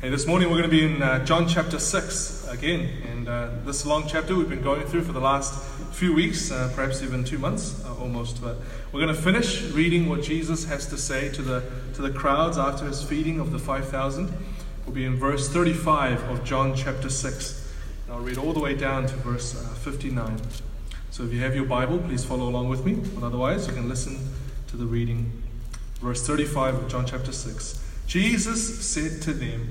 Hey, this morning we're going to be in uh, John chapter 6 again. And uh, this long chapter we've been going through for the last few weeks, uh, perhaps even two months uh, almost. But we're going to finish reading what Jesus has to say to the, to the crowds after his feeding of the 5,000. We'll be in verse 35 of John chapter 6. And I'll read all the way down to verse uh, 59. So if you have your Bible, please follow along with me. But otherwise, you can listen to the reading. Verse 35 of John chapter 6. Jesus said to them,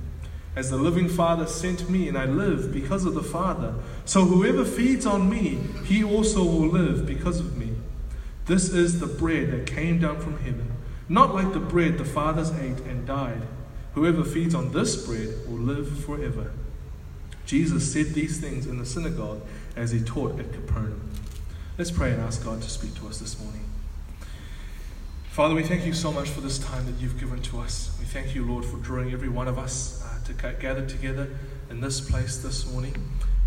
As the living Father sent me, and I live because of the Father, so whoever feeds on me, he also will live because of me. This is the bread that came down from heaven, not like the bread the fathers ate and died. Whoever feeds on this bread will live forever. Jesus said these things in the synagogue as he taught at Capernaum. Let's pray and ask God to speak to us this morning. Father, we thank you so much for this time that you've given to us. We thank you, Lord, for drawing every one of us uh, to gather together in this place this morning.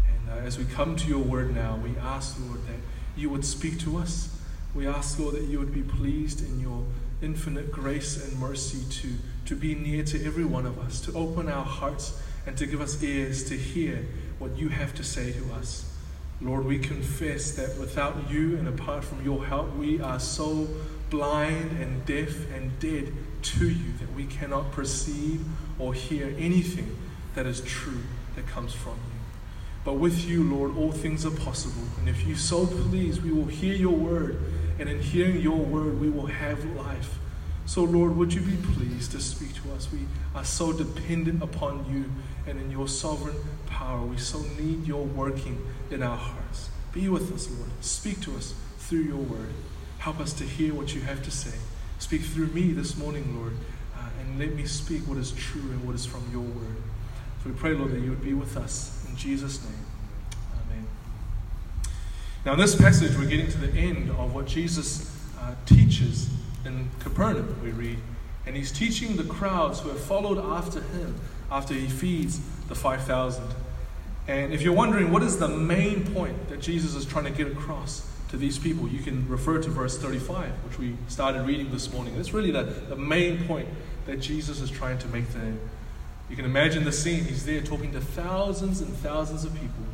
And uh, as we come to your word now, we ask, Lord, that you would speak to us. We ask, Lord, that you would be pleased in your infinite grace and mercy to, to be near to every one of us, to open our hearts and to give us ears to hear what you have to say to us. Lord, we confess that without you and apart from your help, we are so blind and deaf and dead to you that we cannot perceive or hear anything that is true that comes from you. But with you, Lord, all things are possible. And if you so please, we will hear your word. And in hearing your word, we will have life. So, Lord, would you be pleased to speak to us? We are so dependent upon you and in your sovereign power. We so need your working in our hearts. Be with us, Lord. Speak to us through your word. Help us to hear what you have to say. Speak through me this morning, Lord, uh, and let me speak what is true and what is from your word. So we pray, Lord, that you would be with us. In Jesus' name, amen. Now, in this passage, we're getting to the end of what Jesus uh, teaches in Capernaum, we read. And he's teaching the crowds who have followed after him after he feeds the 5,000. And if you're wondering what is the main point that Jesus is trying to get across, to these people, you can refer to verse 35, which we started reading this morning. It's really the, the main point that Jesus is trying to make there. You can imagine the scene. He's there talking to thousands and thousands of people.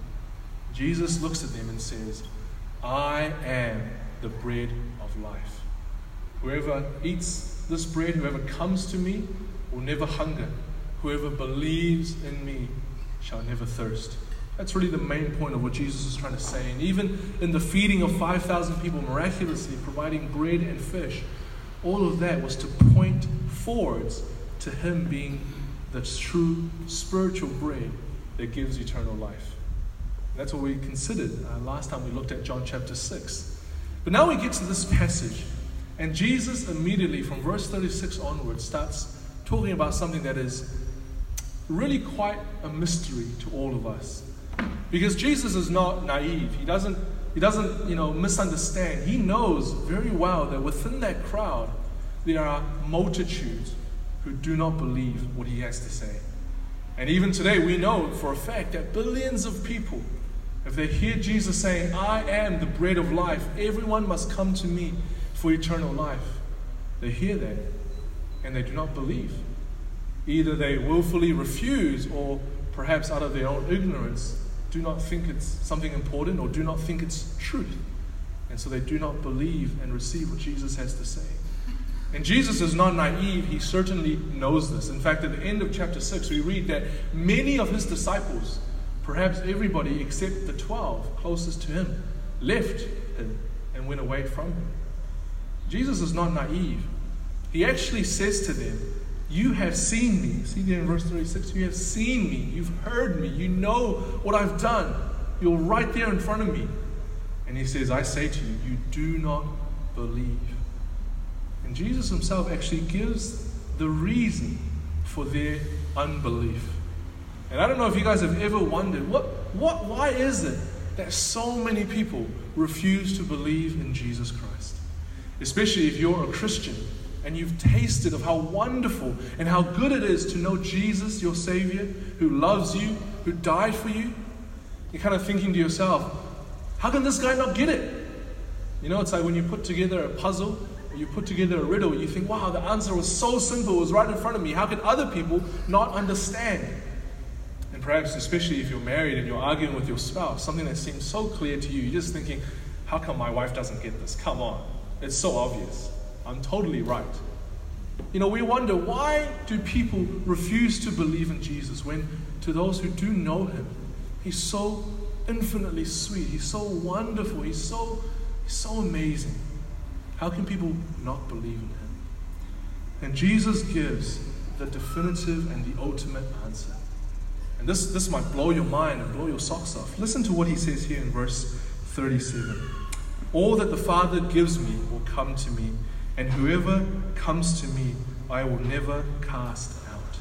Jesus looks at them and says, I am the bread of life. Whoever eats this bread, whoever comes to me, will never hunger. Whoever believes in me shall never thirst. That's really the main point of what Jesus is trying to say. And even in the feeding of 5,000 people, miraculously providing bread and fish, all of that was to point forwards to Him being the true spiritual bread that gives eternal life. That's what we considered uh, last time we looked at John chapter 6. But now we get to this passage, and Jesus immediately, from verse 36 onwards, starts talking about something that is really quite a mystery to all of us. Because Jesus is not naive. He doesn't, he doesn't you know, misunderstand. He knows very well that within that crowd, there are multitudes who do not believe what he has to say. And even today, we know for a fact that billions of people, if they hear Jesus saying, I am the bread of life, everyone must come to me for eternal life, they hear that and they do not believe. Either they willfully refuse, or perhaps out of their own ignorance, do not think it's something important or do not think it's truth. And so they do not believe and receive what Jesus has to say. And Jesus is not naive, he certainly knows this. In fact, at the end of chapter 6, we read that many of his disciples, perhaps everybody except the 12 closest to him, left him and went away from him. Jesus is not naive. He actually says to them, You have seen me. See there in verse 36 You have seen me. You've heard me. You know what I've done. You're right there in front of me. And he says, I say to you, you do not believe. And Jesus himself actually gives the reason for their unbelief. And I don't know if you guys have ever wondered what, what, why is it that so many people refuse to believe in Jesus Christ? Especially if you're a Christian and you've tasted of how wonderful and how good it is to know Jesus, your Savior, who loves you, who died for you. You're kind of thinking to yourself, how can this guy not get it? You know, it's like when you put together a puzzle or you put together a riddle, you think, wow, the answer was so simple, it was right in front of me. How can other people not understand? And perhaps, especially if you're married and you're arguing with your spouse, something that seems so clear to you, you're just thinking, how come my wife doesn't get this? Come on. It's so obvious. I'm totally right. You know, we wonder why do people refuse to believe in Jesus when to those who do know him, he's so infinitely sweet, he's so wonderful, he's so, he's so amazing. How can people not believe in him? And Jesus gives the definitive and the ultimate answer. And this, this might blow your mind and blow your socks off. Listen to what he says here in verse 37 All that the Father gives me will come to me, and whoever comes to me, I will never cast out.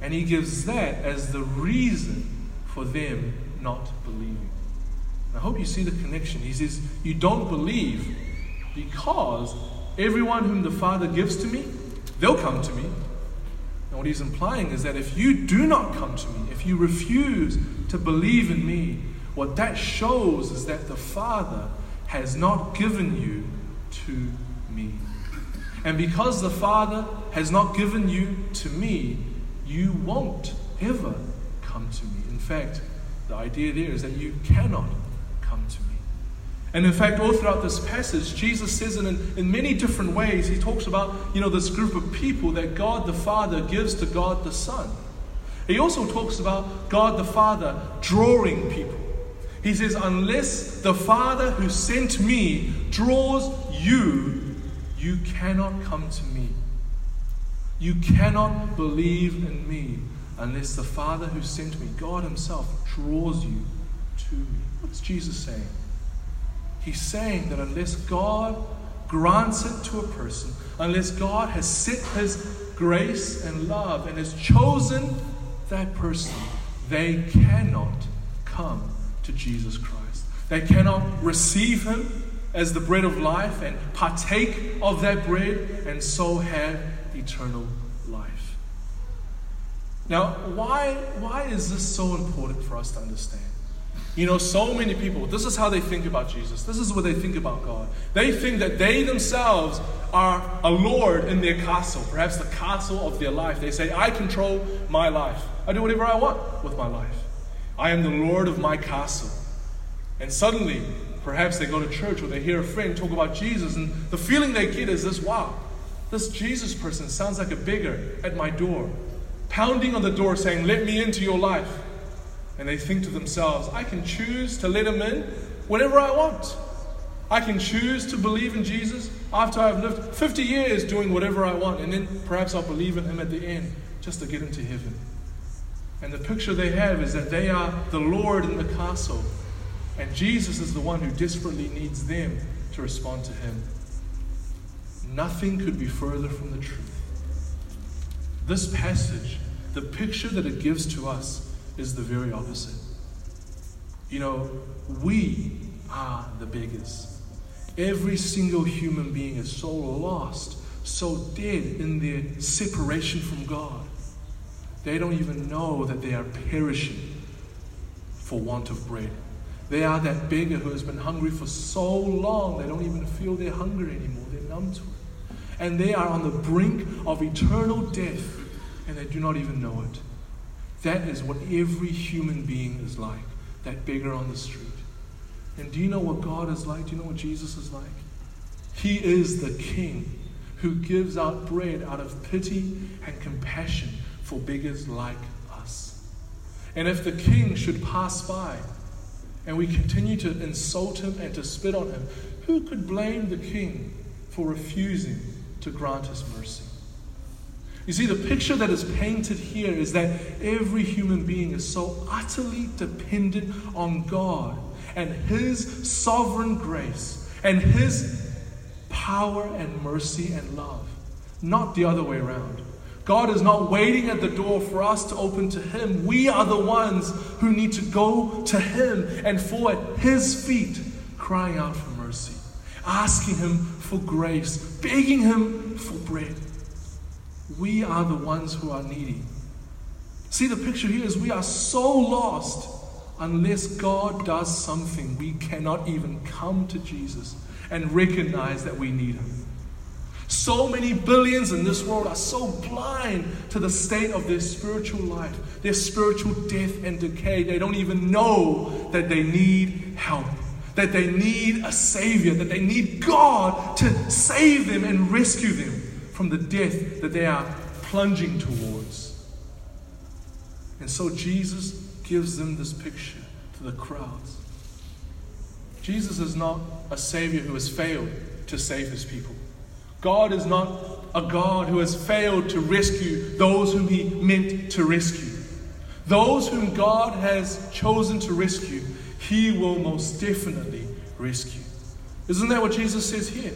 And he gives that as the reason for them not believing. I hope you see the connection. He says, You don't believe because everyone whom the Father gives to me, they'll come to me. And what he's implying is that if you do not come to me, if you refuse to believe in me, what that shows is that the Father has not given you to me. And because the Father has not given you to me, you won't ever come to me. In fact, the idea there is that you cannot come to me. and in fact, all throughout this passage, Jesus says it in, in many different ways. He talks about, you know, this group of people that God the Father gives to God the Son. He also talks about God the Father drawing people. He says, unless the Father who sent me draws you, you cannot come to me. You cannot believe in me unless the Father who sent me, God Himself, draws you to me. What's Jesus saying? He's saying that unless God grants it to a person, unless God has set His grace and love and has chosen that person, they cannot come to Jesus Christ. They cannot receive Him as the bread of life and partake of that bread and so have eternal life. Now, why, why is this so important for us to understand? You know, so many people, this is how they think about Jesus. This is what they think about God. They think that they themselves are a Lord in their castle, perhaps the castle of their life. They say, I control my life. I do whatever I want with my life. I am the Lord of my castle. And suddenly, perhaps they go to church or they hear a friend talk about Jesus, and the feeling they get is this wow, this Jesus person sounds like a beggar at my door, pounding on the door saying, Let me into your life. And they think to themselves, I can choose to let him in whenever I want. I can choose to believe in Jesus after I've lived 50 years doing whatever I want, and then perhaps I'll believe in him at the end just to get into heaven. And the picture they have is that they are the Lord in the castle, and Jesus is the one who desperately needs them to respond to him. Nothing could be further from the truth. This passage, the picture that it gives to us, is the very opposite. You know, we are the beggars. Every single human being is so lost, so dead in their separation from God. They don't even know that they are perishing for want of bread. They are that beggar who has been hungry for so long, they don't even feel their hunger anymore. They're numb to it. And they are on the brink of eternal death, and they do not even know it. That is what every human being is like that beggar on the street. And do you know what God is like? Do you know what Jesus is like? He is the King who gives out bread out of pity and compassion for beggars like us. And if the King should pass by and we continue to insult him and to spit on him, who could blame the King for refusing to grant his mercy? You see, the picture that is painted here is that every human being is so utterly dependent on God and His sovereign grace and His power and mercy and love, not the other way around. God is not waiting at the door for us to open to Him. We are the ones who need to go to Him and fall at His feet, crying out for mercy, asking Him for grace, begging Him for bread. We are the ones who are needy. See, the picture here is we are so lost unless God does something, we cannot even come to Jesus and recognize that we need Him. So many billions in this world are so blind to the state of their spiritual life, their spiritual death and decay. They don't even know that they need help, that they need a Savior, that they need God to save them and rescue them from the death that they are plunging towards. And so Jesus gives them this picture to the crowds. Jesus is not a Savior who has failed to save his people. God is not a God who has failed to rescue those whom he meant to rescue. Those whom God has chosen to rescue, he will most definitely rescue. Isn't that what Jesus says here?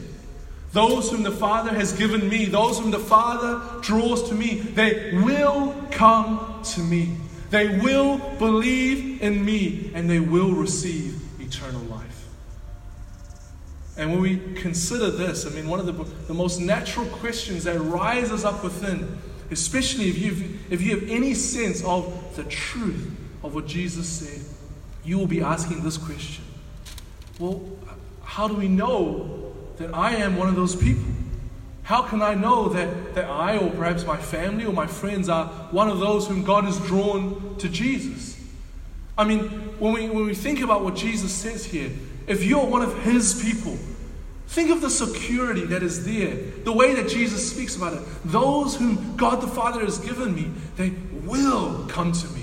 Those whom the Father has given me, those whom the Father draws to me, they will come to me. They will believe in me and they will receive eternal. And when we consider this, I mean, one of the, the most natural questions that rises up within, especially if, you if you have any sense of the truth of what Jesus said, you will be asking this question Well, how do we know that I am one of those people? How can I know that, that I, or perhaps my family or my friends, are one of those whom God has drawn to Jesus? I mean, when we, when we think about what Jesus says here, if you're one of His people, think of the security that is there, the way that Jesus speaks about it. Those whom God the Father has given me, they will come to me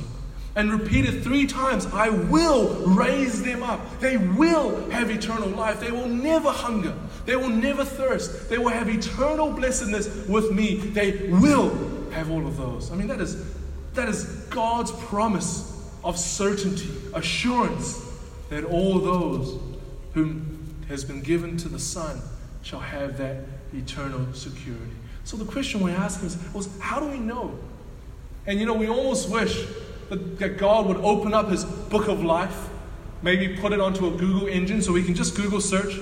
and repeated three times, I will raise them up. They will have eternal life. They will never hunger. They will never thirst. They will have eternal blessedness with me. They will have all of those. I mean, that is, that is God's promise of certainty, assurance that all those whom has been given to the Son shall have that eternal security. So the question we're asking is, was how do we know? And you know, we almost wish that that God would open up his book of life, maybe put it onto a Google engine so we can just Google search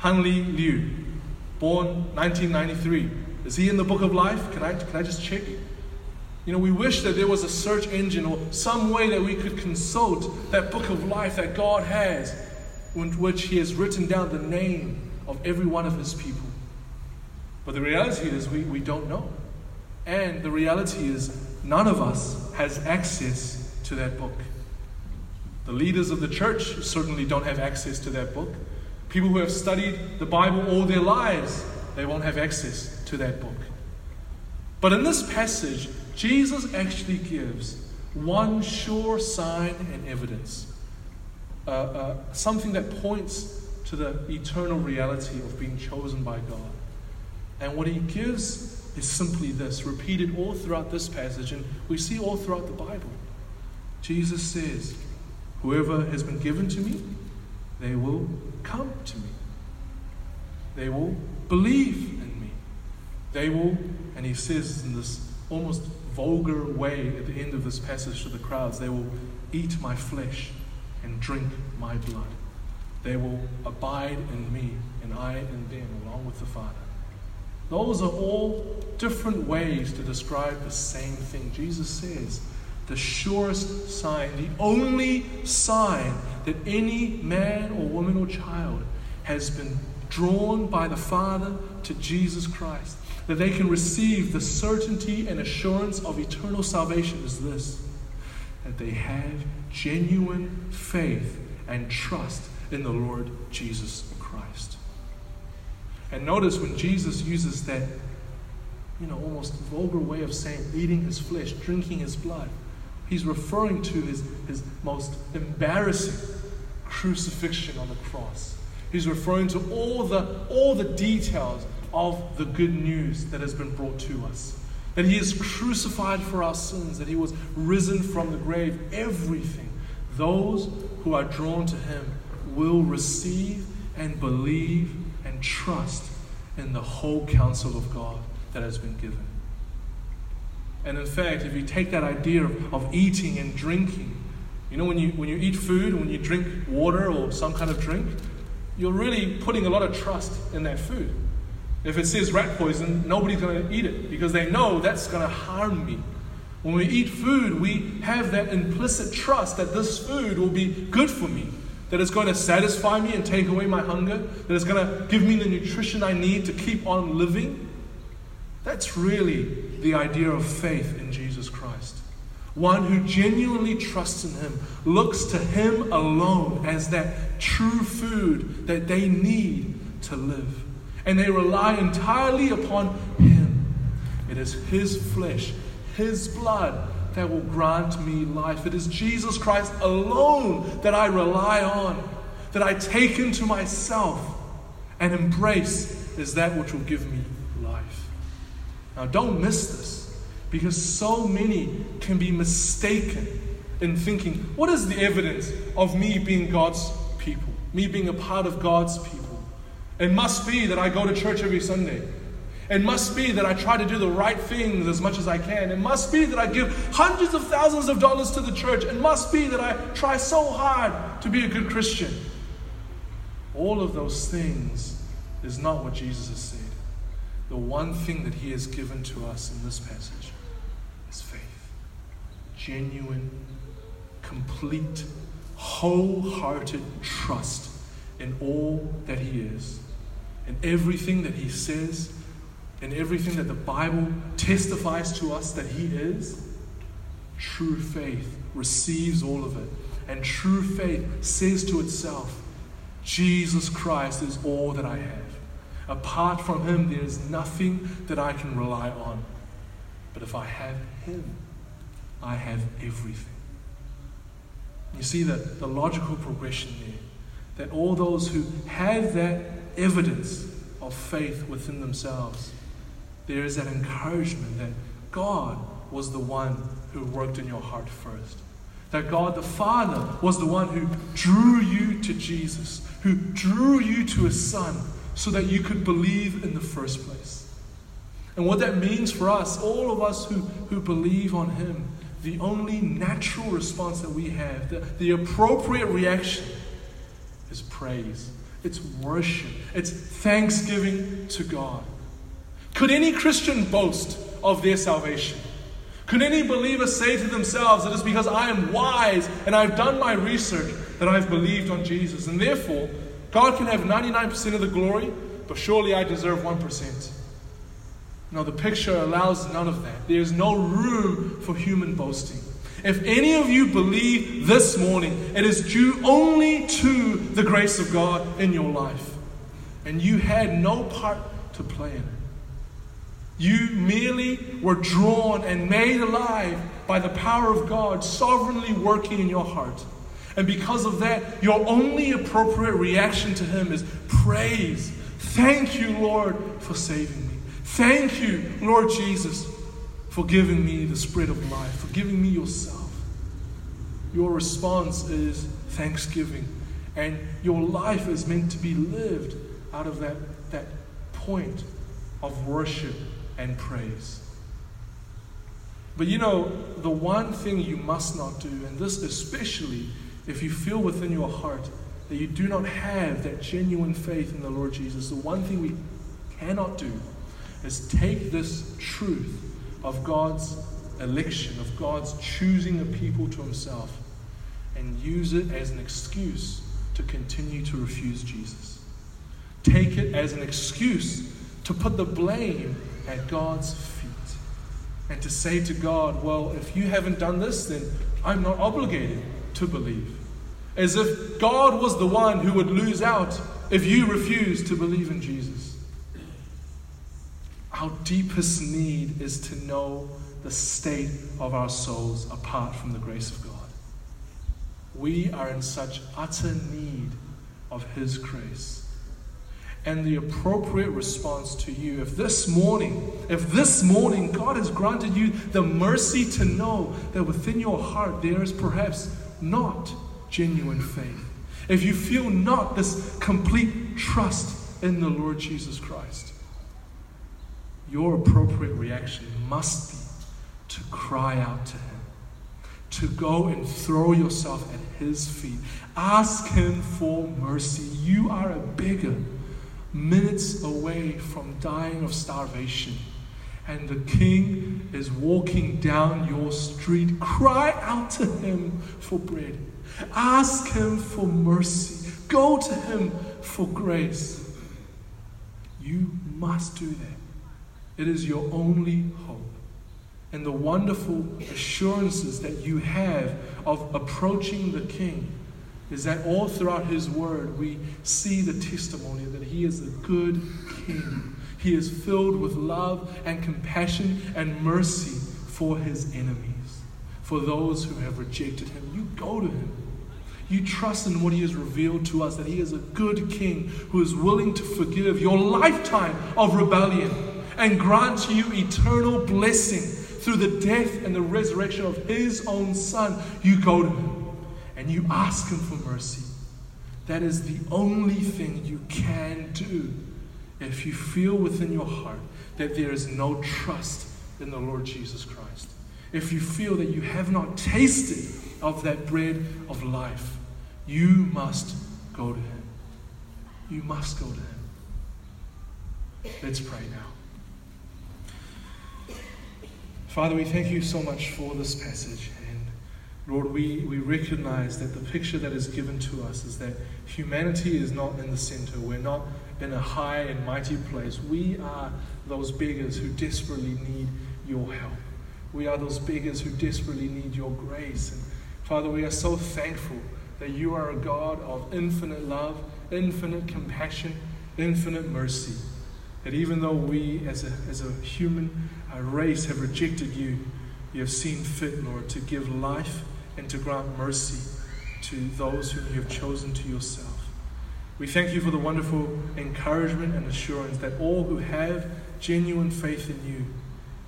Hanli Liu, born 1993. Is he in the book of life? Can I, can I just check? You know, we wish that there was a search engine or some way that we could consult that book of life that God has, in which He has written down the name of every one of His people. But the reality is, we, we don't know. And the reality is, none of us has access to that book. The leaders of the church certainly don't have access to that book. People who have studied the Bible all their lives, they won't have access to that book. But in this passage, Jesus actually gives one sure sign and evidence, uh, uh, something that points to the eternal reality of being chosen by God. And what he gives is simply this, repeated all throughout this passage, and we see all throughout the Bible. Jesus says, Whoever has been given to me, they will come to me. They will believe in me. They will, and he says in this almost vulgar way at the end of this passage to the crowds, they will eat my flesh and drink my blood. They will abide in me, and I in them, along with the Father. Those are all different ways to describe the same thing. Jesus says, the surest sign, the only sign that any man or woman or child has been drawn by the Father to Jesus Christ, that they can receive the certainty and assurance of eternal salvation is this that they have genuine faith and trust in the Lord Jesus Christ. And notice when Jesus uses that, you know, almost vulgar way of saying eating his flesh, drinking his blood, he's referring to his, his most embarrassing crucifixion on the cross. He's referring to all the, all the details of the good news that has been brought to us. That he is crucified for our sins, that he was risen from the grave, everything. Those who are drawn to him will receive and believe and trust in the whole counsel of God that has been given. And in fact, if you take that idea of, of eating and drinking, you know, when you, when you eat food, when you drink water or some kind of drink, you're really putting a lot of trust in that food. If it says rat poison, nobody's going to eat it because they know that's going to harm me. When we eat food, we have that implicit trust that this food will be good for me, that it's going to satisfy me and take away my hunger, that it's going to give me the nutrition I need to keep on living. That's really the idea of faith in Jesus Christ. One who genuinely trusts in Him, looks to Him alone as that true food that they need to live. And they rely entirely upon Him. It is His flesh, His blood that will grant me life. It is Jesus Christ alone that I rely on, that I take into myself and embrace as that which will give me life. now, don't miss this because so many can be mistaken in thinking, what is the evidence of me being God's people, me being a part of God's people? It must be that I go to church every Sunday. It must be that I try to do the right things as much as I can. It must be that I give hundreds of thousands of dollars to the church. It must be that I try so hard to be a good Christian. All of those things is not what Jesus has said the one thing that He has given to us in this passage is faith. Genuine, complete, wholehearted trust in all that He is, in everything that He says, in everything that the Bible testifies to us that He is. True faith receives all of it. And true faith says to itself, Jesus Christ is all that I have. Apart from Him, there is nothing that I can rely on. But if I have Him, I have everything. You see that the logical progression there, that all those who have that evidence of faith within themselves, there is that encouragement that God was the one who worked in your heart first. That God the Father was the one who drew you to Jesus, who drew you to His Son so that you could believe in the first place. And what that means for us, all of us who, who believe on Him, the only natural response that we have, the, the appropriate reaction, is praise. It's worship. It's thanksgiving to God. Could any Christian boast of their salvation? Could any believer say to themselves, It is because I am wise and I've done my research that I've believed on Jesus, and therefore God can have 99% of the glory, but surely I deserve 1%. No, the picture allows none of that. There is no room for human boasting. If any of you believe this morning, it is due only to the grace of God in your life. And you had no part to play in it. You merely were drawn and made alive by the power of God sovereignly working in your heart. And because of that, your only appropriate reaction to Him is praise. Thank you, Lord, for saving me. Thank you, Lord Jesus, for giving me the Spirit of life, for giving me yourself. Your response is thanksgiving. And your life is meant to be lived out of that, that point of worship and praise. But you know, the one thing you must not do, and this especially if you feel within your heart that you do not have that genuine faith in the Lord Jesus, the one thing we cannot do is take this truth of God's election, of God's choosing a people to Himself, and use it as an excuse to continue to refuse Jesus. Take it as an excuse to put the blame at God's feet and to say to God, Well, if you haven't done this, then I'm not obligated to believe. As if God was the one who would lose out if you refuse to believe in Jesus. Our deepest need is to know the state of our souls apart from the grace of God. We are in such utter need of His grace. And the appropriate response to you, if this morning, if this morning God has granted you the mercy to know that within your heart there is perhaps not genuine faith, if you feel not this complete trust in the Lord Jesus Christ, your appropriate reaction must be to cry out to Him, to go and throw yourself at His feet. Ask Him for mercy. You are a beggar, minutes away from dying of starvation. And the king is walking down your street. Cry out to him for bread. Ask him for mercy. Go to him for grace. You must do that. It is your only hope. And the wonderful assurances that you have of approaching the King is that all throughout His Word we see the testimony that He is a good King. He is filled with love and compassion and mercy for His enemies, for those who have rejected Him. You go to Him. You trust in what He has revealed to us that He is a good King who is willing to forgive your lifetime of rebellion and grant you eternal blessing through the death and the resurrection of his own Son, you go to him and you ask him for mercy. That is the only thing you can do if you feel within your heart that there is no trust in the Lord Jesus Christ. If you feel that you have not tasted of that bread of life, you must go to him. You must go to him. Let's pray now. Father, we thank you so much for this passage. Lord, we, we recognize that the picture that is given to us is that humanity is not in the center. We're not in a high and mighty place. We are those beggars who desperately need your help. We are those beggars who desperately need your grace. And Father, we are so thankful that you are a God of infinite love, infinite compassion, infinite mercy. That even though we, as a, as a human a race, have rejected you, you have seen fit, Lord, to give life and to grant mercy to those whom you have chosen to yourself. We thank you for the wonderful encouragement and assurance that all who have genuine faith in you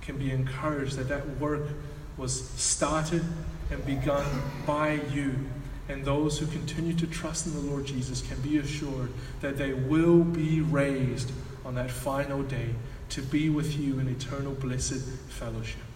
can be encouraged that that work was started and begun by you. And those who continue to trust in the Lord Jesus can be assured that they will be raised on that final day to be with you in eternal blessed fellowship.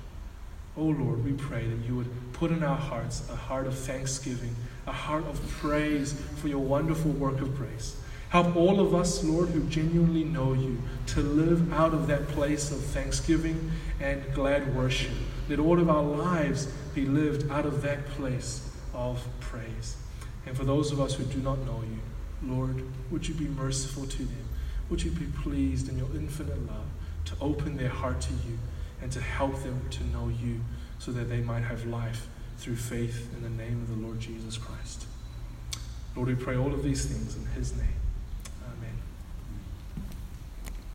Oh Lord, we pray that you would put in our hearts a heart of thanksgiving, a heart of praise for your wonderful work of grace. Help all of us, Lord, who genuinely know you, to live out of that place of thanksgiving and glad worship. Let all of our lives be lived out of that place of praise. And for those of us who do not know you, Lord, would you be merciful to them? Would you be pleased in your infinite love to open their heart to you and to help them to know you so that they might have life through faith in the name of the Lord Jesus Christ. Lord, we pray all of these things in his name.